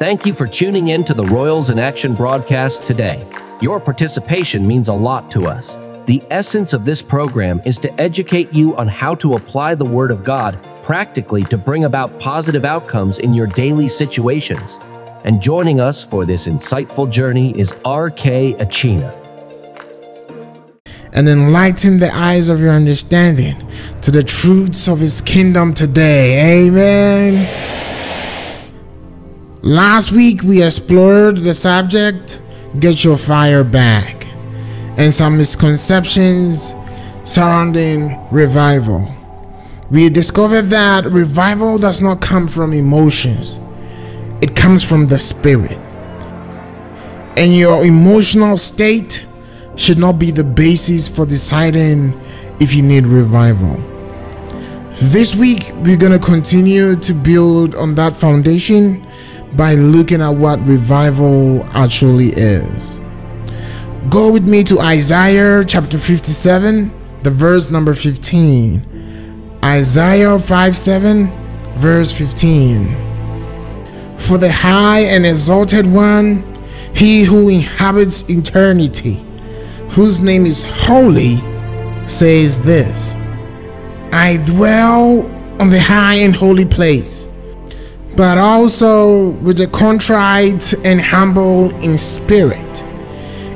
Thank you for tuning in to the Royals in Action broadcast today. Your participation means a lot to us. The essence of this program is to educate you on how to apply the Word of God practically to bring about positive outcomes in your daily situations. And joining us for this insightful journey is R.K. Achina. And enlighten the eyes of your understanding to the truths of His kingdom today. Amen. Last week we explored the subject Get Your Fire Back and some misconceptions surrounding revival. We discovered that revival does not come from emotions, it comes from the spirit. And your emotional state should not be the basis for deciding if you need revival. This week, we're going to continue to build on that foundation by looking at what revival actually is. Go with me to Isaiah chapter 57, the verse number 15. Isaiah 5 7, verse 15. For the high and exalted one, he who inhabits eternity, whose name is holy, says this I dwell on the high and holy place, but also with the contrite and humble in spirit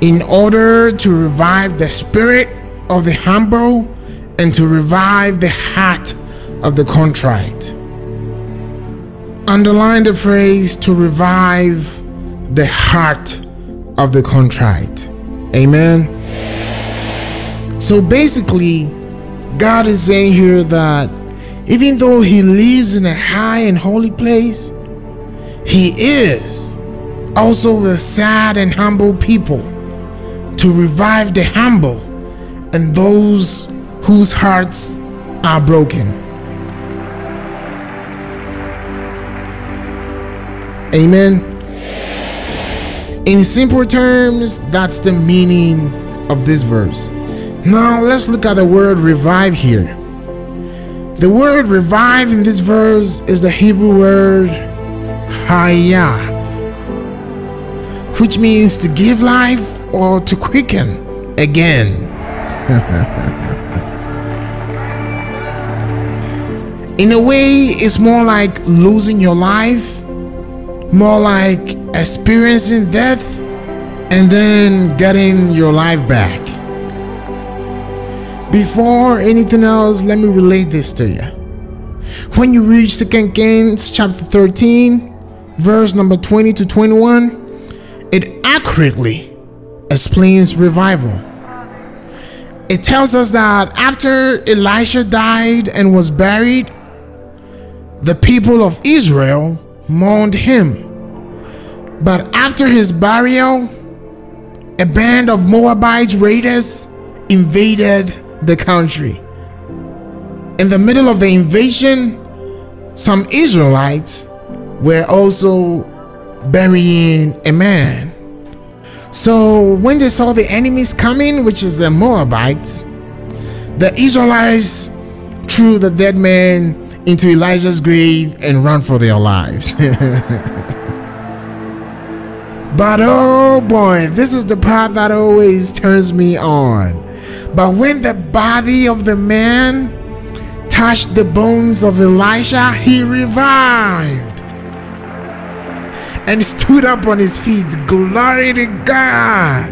in order to revive the spirit of the humble and to revive the heart of the contrite. Underline the phrase to revive the heart of the contrite. Amen. So basically, God is saying here that even though He lives in a high and holy place, He is also with sad and humble people to revive the humble and those whose hearts are broken. Amen. In simple terms, that's the meaning of this verse. Now let's look at the word revive here. The word revive in this verse is the Hebrew word hayah, which means to give life or to quicken again. In a way, it's more like losing your life, more like experiencing death and then getting your life back. Before anything else, let me relate this to you. When you read 2 Kings chapter 13, verse number 20 to 21, it accurately explains revival. It tells us that after Elisha died and was buried, the people of Israel mourned him. But after his burial, a band of Moabite raiders invaded the country. In the middle of the invasion, some Israelites were also burying a man. So when they saw the enemies coming, which is the Moabites, the Israelites threw the dead man into Elijah's grave and ran for their lives. but oh boy, this is the part that always turns me on. But when the body of the man touched the bones of Elisha, he revived and stood up on his feet. Glory to God.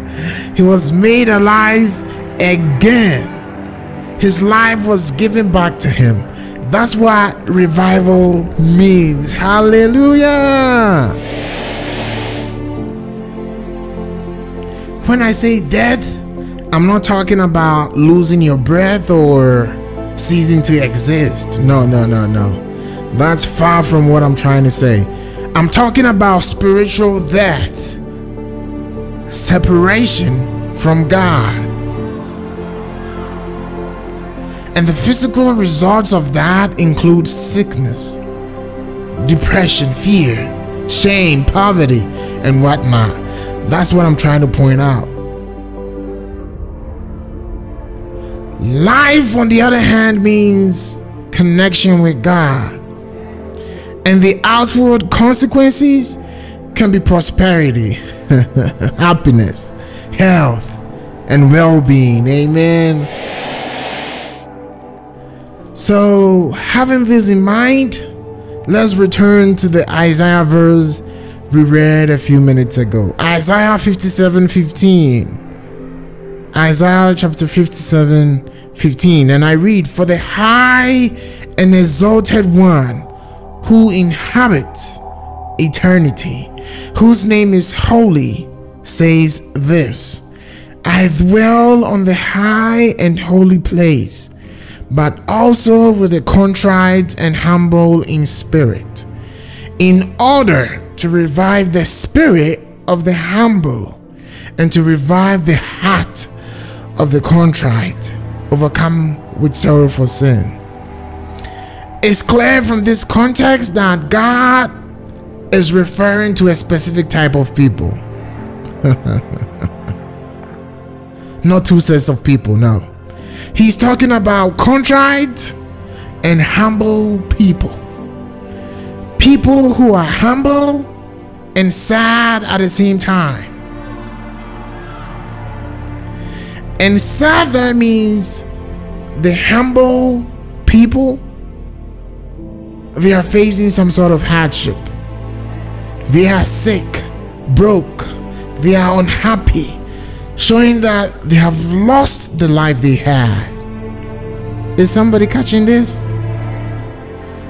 He was made alive again. His life was given back to him. That's what revival means. Hallelujah. When I say death, I'm not talking about losing your breath or ceasing to exist. No, no, no, no. That's far from what I'm trying to say. I'm talking about spiritual death, separation from God. And the physical results of that include sickness, depression, fear, shame, poverty, and whatnot. That's what I'm trying to point out. Life, on the other hand, means connection with God and the outward consequences can be prosperity, happiness, health, and well being. Amen. So, having this in mind, let's return to the Isaiah verse we read a few minutes ago. Isaiah 57 15. Isaiah chapter 57 15. And I read, For the high and exalted one who inhabits eternity, whose name is holy, says this I dwell on the high and holy place, but also with the contrite and humble in spirit, in order to revive the spirit of the humble and to revive the heart of the contrite, overcome with sorrow for sin. It's clear from this context that God is referring to a specific type of people. Not two sets of people, no. He's talking about contrite and humble people. People who are humble and sad at the same time. And that means the humble people they are facing some sort of hardship. They are sick, broke, they are unhappy, showing that they have lost the life they had. Is somebody catching this?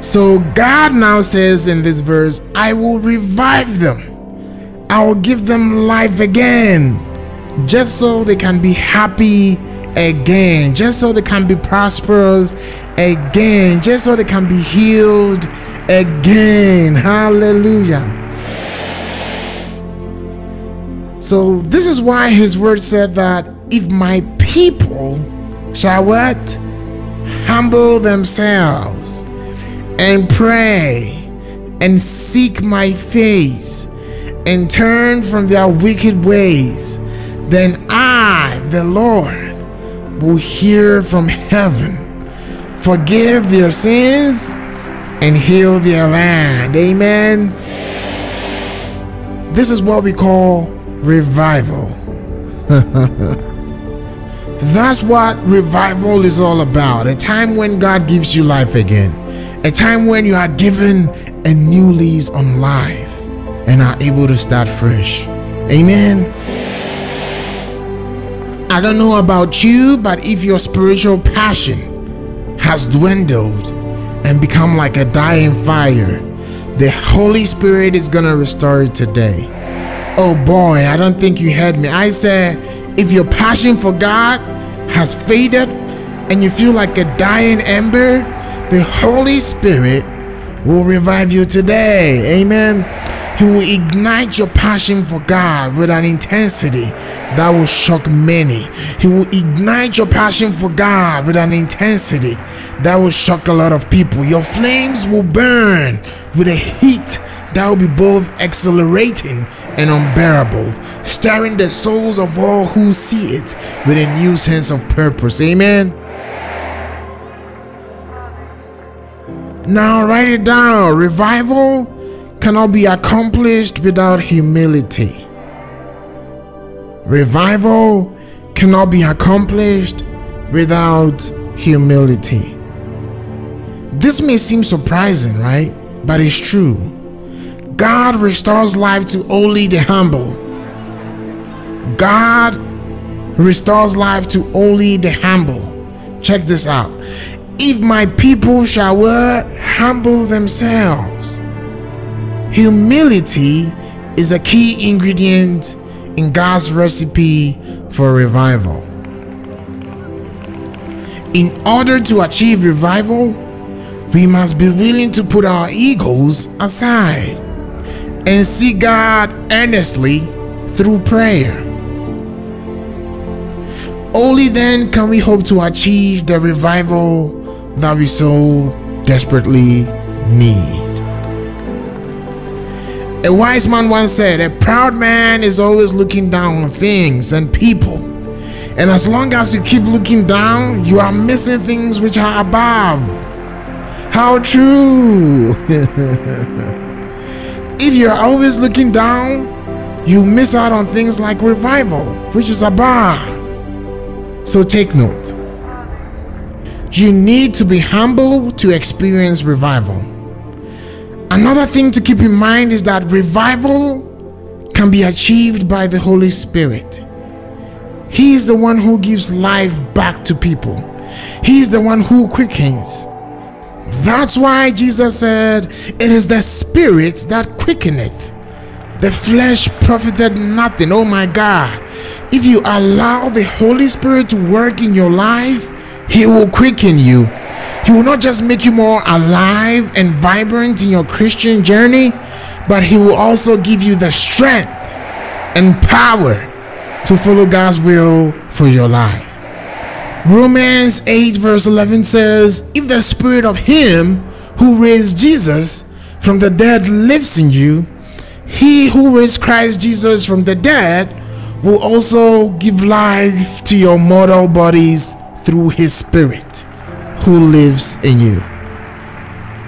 So God now says in this verse, I will revive them. I will give them life again. Just so they can be happy again. Just so they can be prosperous again. Just so they can be healed again. Hallelujah. So this is why his word said that if my people shall what? Humble themselves and pray and seek my face and turn from their wicked ways, then I, the Lord, will hear from heaven, forgive their sins, and heal their land. Amen. This is what we call revival. That's what revival is all about. A time when God gives you life again. A time when you are given a new lease on life and are able to start fresh. Amen. I don't know about you, but if your spiritual passion has dwindled and become like a dying fire, the Holy Spirit is gonna restore it today. Oh boy, I don't think you heard me. I said, if your passion for God has faded and you feel like a dying ember, the Holy Spirit will revive you today. Amen. He will ignite your passion for God with an intensity that will shock many. He will ignite your passion for God with an intensity that will shock a lot of people. Your flames will burn with a heat that will be both exhilarating and unbearable, stirring the souls of all who see it with a new sense of purpose. Amen. Now, write it down. Revival cannot be accomplished without humility. Revival cannot be accomplished without humility. This may seem surprising, right? But it's true. God restores life to only the humble. God restores life to only the humble. Check this out. If my people shall humble themselves. Humility is a key ingredient in God's recipe for revival. In order to achieve revival, we must be willing to put our egos aside and seek God earnestly through prayer. Only then can we hope to achieve the revival that we so desperately need. A wise man once said, A proud man is always looking down on things and people. And as long as you keep looking down, you are missing things which are above. How true! If you're always looking down, you miss out on things like revival, which is above. So take note. You need to be humble to experience revival. Another thing to keep in mind is that revival can be achieved by the Holy Spirit. He is the one who gives life back to people. He is the one who quickens. That's why Jesus said, It is the Spirit that quickeneth. The flesh profited nothing. Oh my God. If you allow the Holy Spirit to work in your life, He will quicken you. He will not just make you more alive and vibrant in your Christian journey, but He will also give you the strength and power to follow God's will for your life. Romans 8, verse 11 says, If the spirit of Him who raised Jesus from the dead lives in you, He who raised Christ Jesus from the dead will also give life to your mortal bodies through His Spirit who lives in you.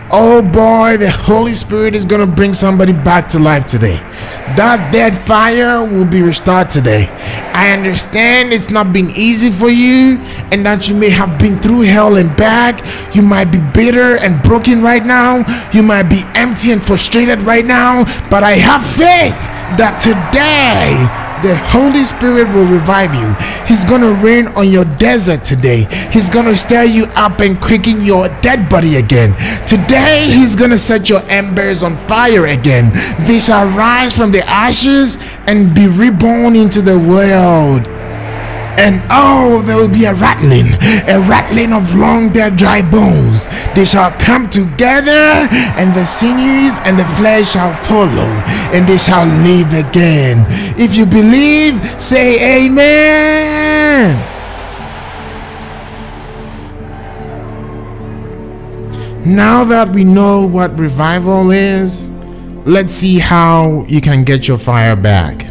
Oh boy, the Holy Spirit is going to bring somebody back to life today. That dead fire will be restored today. I understand it's not been easy for you and that you may have been through hell and back. You might be bitter and broken right now. You might be empty and frustrated right now. But I have faith that today the Holy Spirit will revive you. He's going to rain on your desert today. He's going to stir you up and quicken your dead body again. Today, He's going to set your embers on fire again. They shall rise from the ashes and be reborn into the world and oh, there will be a rattling, a rattling of long dead dry bones. They shall come together, and the sinews and the flesh shall follow, and they shall live again. If you believe, say amen. Now that we know what revival is, let's see how you can get your fire back.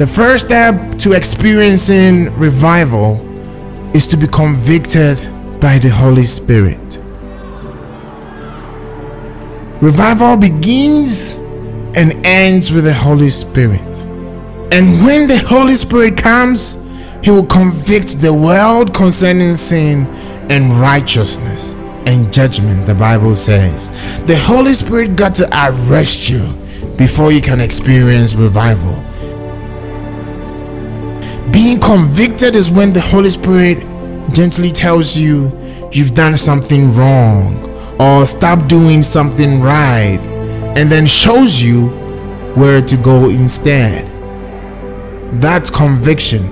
The first step to experiencing revival is to be convicted by the Holy Spirit. Revival begins and ends with the Holy Spirit. And when the Holy Spirit comes, He will convict the world concerning sin and righteousness and judgment, the Bible says. The Holy Spirit got to arrest you before you can experience revival. Being convicted is when the Holy Spirit gently tells you you've done something wrong or stop doing something right and then shows you where to go instead. That's conviction.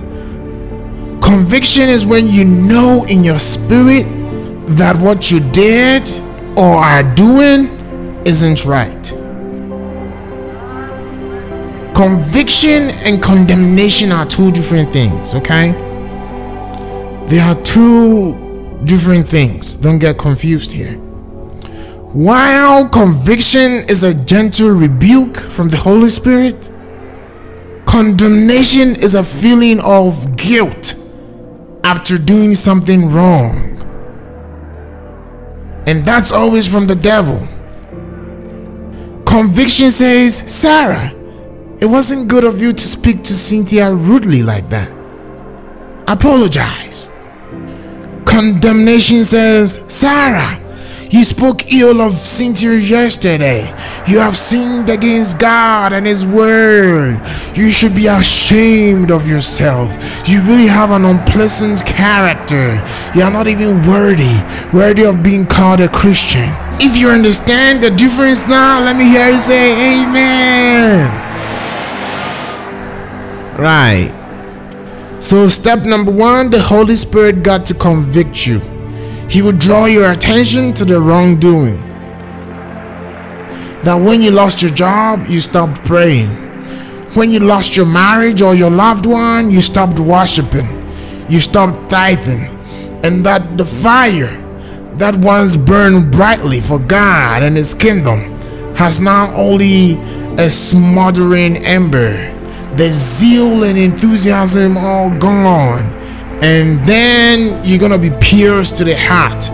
Conviction is when you know in your spirit that what you did or are doing isn't right. Conviction and condemnation are two different things, okay? They are two different things. Don't get confused here. While conviction is a gentle rebuke from the Holy Spirit, condemnation is a feeling of guilt after doing something wrong. And that's always from the devil. Conviction says, Sarah, it wasn't good of you to speak to Cynthia rudely like that. Apologize. Condemnation says, Sarah, you spoke ill of Cynthia yesterday. You have sinned against God and His Word. You should be ashamed of yourself. You really have an unpleasant character. You are not even worthy, worthy of being called a Christian. If you understand the difference now, let me hear you say, Amen. Right. So, step number one the Holy Spirit got to convict you. He will draw your attention to the wrongdoing. That when you lost your job, you stopped praying. When you lost your marriage or your loved one, you stopped worshiping. You stopped tithing. And that the fire that once burned brightly for God and His kingdom has now only a smoldering ember the zeal and enthusiasm all gone. And then you're gonna be pierced to the heart.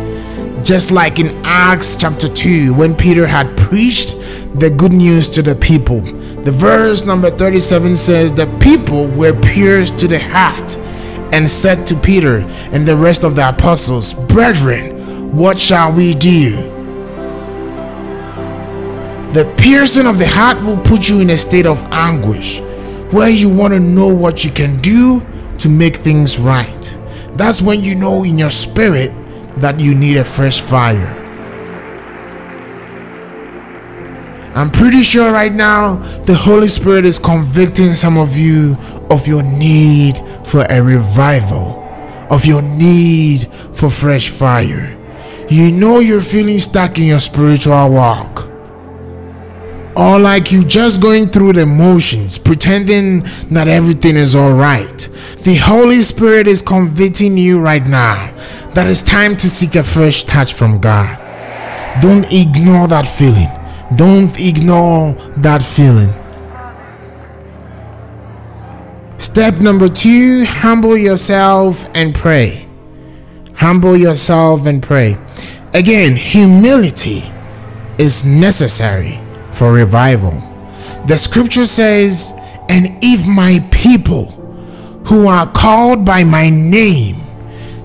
Just like in Acts chapter 2, when Peter had preached the good news to the people. The verse number 37 says, The people were pierced to the heart and said to Peter and the rest of the apostles, Brethren, what shall we do? The piercing of the heart will put you in a state of anguish where you want to know what you can do to make things right. That's when you know in your spirit that you need a fresh fire. I'm pretty sure right now the Holy Spirit is convicting some of you of your need for a revival, of your need for fresh fire. You know you're feeling stuck in your spiritual walk. Or like you just going through the motions, pretending that everything is alright. The Holy Spirit is convicting you right now that it's time to seek a fresh touch from God. Don't ignore that feeling. Don't ignore that feeling. Step number two humble yourself and pray. Humble yourself and pray. Again, humility is necessary for revival. The scripture says, And if my people who are called by my name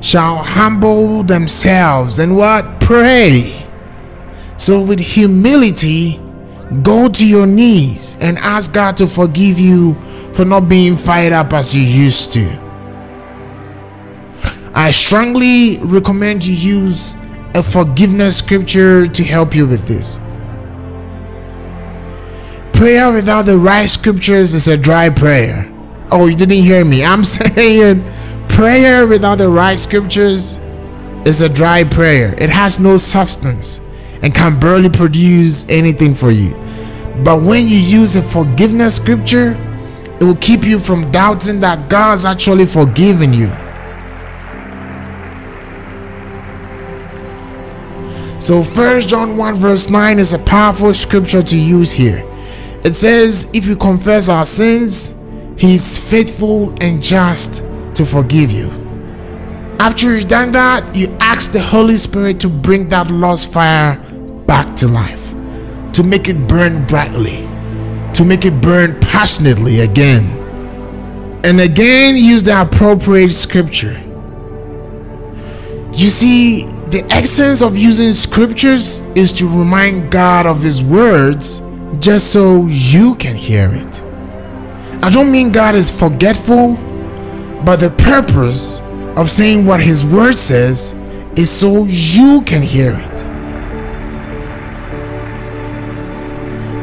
shall humble themselves and what? Pray. So, with humility, go to your knees and ask God to forgive you for not being fired up as you used to. I strongly recommend you use a forgiveness scripture to help you with this. Prayer without the right scriptures is a dry prayer. Oh, you didn't hear me. I'm saying prayer without the right scriptures is a dry prayer. It has no substance and can barely produce anything for you. But when you use a forgiveness scripture, it will keep you from doubting that God's actually forgiven you. So, First John 1 verse 9 is a powerful scripture to use here. It says, If you confess our sins, He is faithful and just to forgive you. After you've done that, you ask the Holy Spirit to bring that lost fire back to life, to make it burn brightly, to make it burn passionately again. And again, use the appropriate scripture. You see, the essence of using scriptures is to remind God of His words just so you can hear it. I don't mean God is forgetful, but the purpose of saying what His Word says is so you can hear it.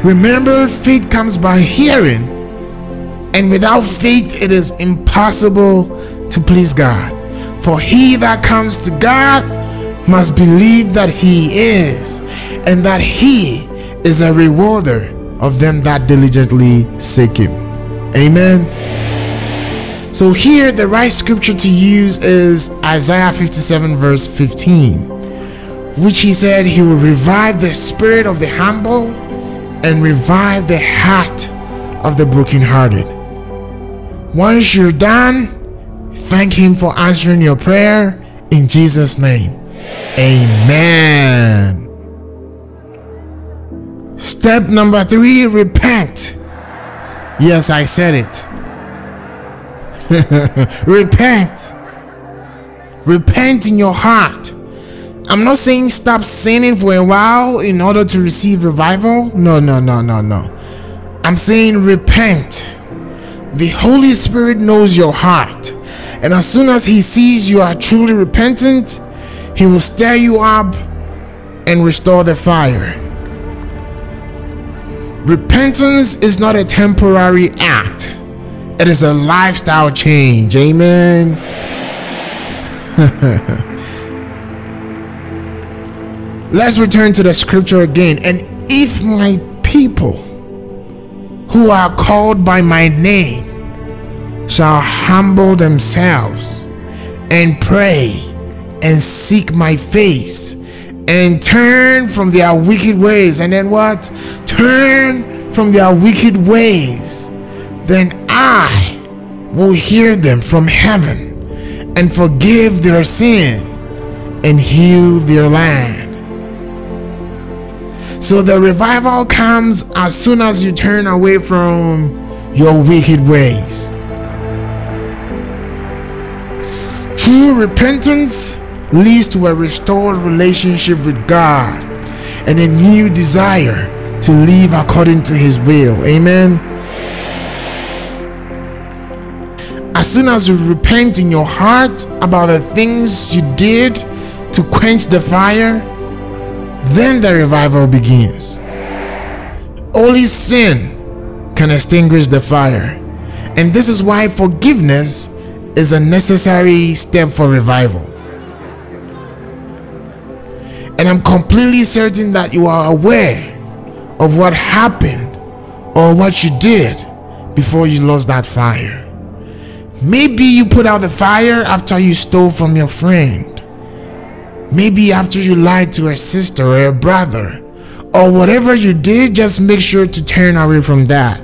Remember, faith comes by hearing, and without faith, it is impossible to please God. For he that comes to God must believe that He is, and that He is a rewarder of them that diligently seek him. Amen. So here the right scripture to use is Isaiah 57 verse 15, which he said he will revive the spirit of the humble and revive the heart of the brokenhearted. Once you're done, thank him for answering your prayer in Jesus name. Amen. Step number three repent. Yes, I said it. repent. Repent in your heart. I'm not saying stop sinning for a while in order to receive revival. No, no, no, no, no. I'm saying repent. The Holy Spirit knows your heart. And as soon as He sees you are truly repentant, He will stir you up and restore the fire. Repentance is not a temporary act, it is a lifestyle change. Amen. Let's return to the scripture again. And if my people who are called by my name shall humble themselves and pray and seek my face and turn from their wicked ways. And then what? Turn from their wicked ways. Then I will hear them from heaven and forgive their sin and heal their land. So the revival comes as soon as you turn away from your wicked ways. True repentance leads to a restored relationship with God and a new desire to live according to His will. Amen. As soon as you repent in your heart about the things you did to quench the fire, then the revival begins. Only sin can extinguish the fire. And this is why forgiveness is a necessary step for revival. And I'm completely certain that you are aware of what happened or what you did before you lost that fire. Maybe you put out the fire after you stole from your friend. Maybe after you lied to a sister or a brother. Or whatever you did, just make sure to turn away from that.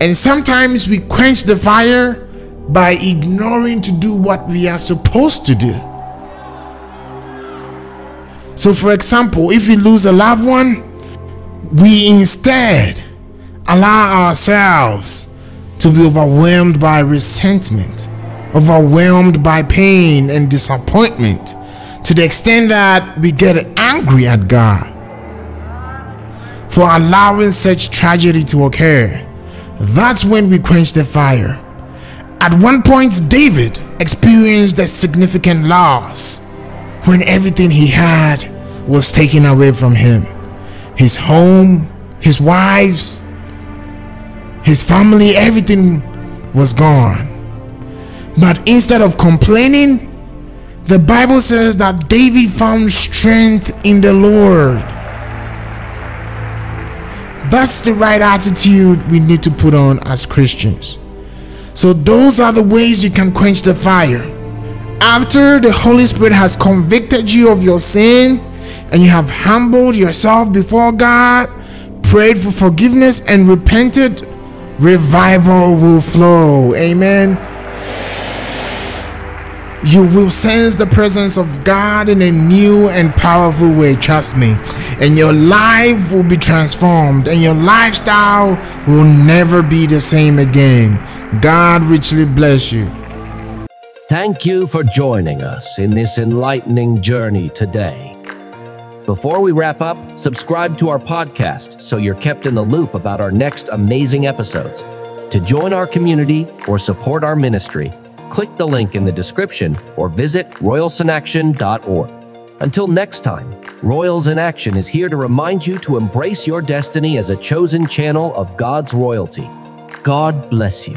And sometimes we quench the fire by ignoring to do what we are supposed to do. So, for example, if we lose a loved one, we instead allow ourselves to be overwhelmed by resentment, overwhelmed by pain and disappointment to the extent that we get angry at God for allowing such tragedy to occur. That's when we quench the fire. At one point, David experienced a significant loss when everything he had was taken away from him his home, his wives, his family, everything was gone. But instead of complaining, the Bible says that David found strength in the Lord. That's the right attitude we need to put on as Christians. So, those are the ways you can quench the fire. After the Holy Spirit has convicted you of your sin and you have humbled yourself before God, prayed for forgiveness, and repented, revival will flow. Amen. You will sense the presence of God in a new and powerful way, trust me. And your life will be transformed, and your lifestyle will never be the same again. God richly bless you. Thank you for joining us in this enlightening journey today. Before we wrap up, subscribe to our podcast so you're kept in the loop about our next amazing episodes. To join our community or support our ministry, click the link in the description or visit royalsinaction.org. Until next time, Royals in Action is here to remind you to embrace your destiny as a chosen channel of God's royalty. God bless you.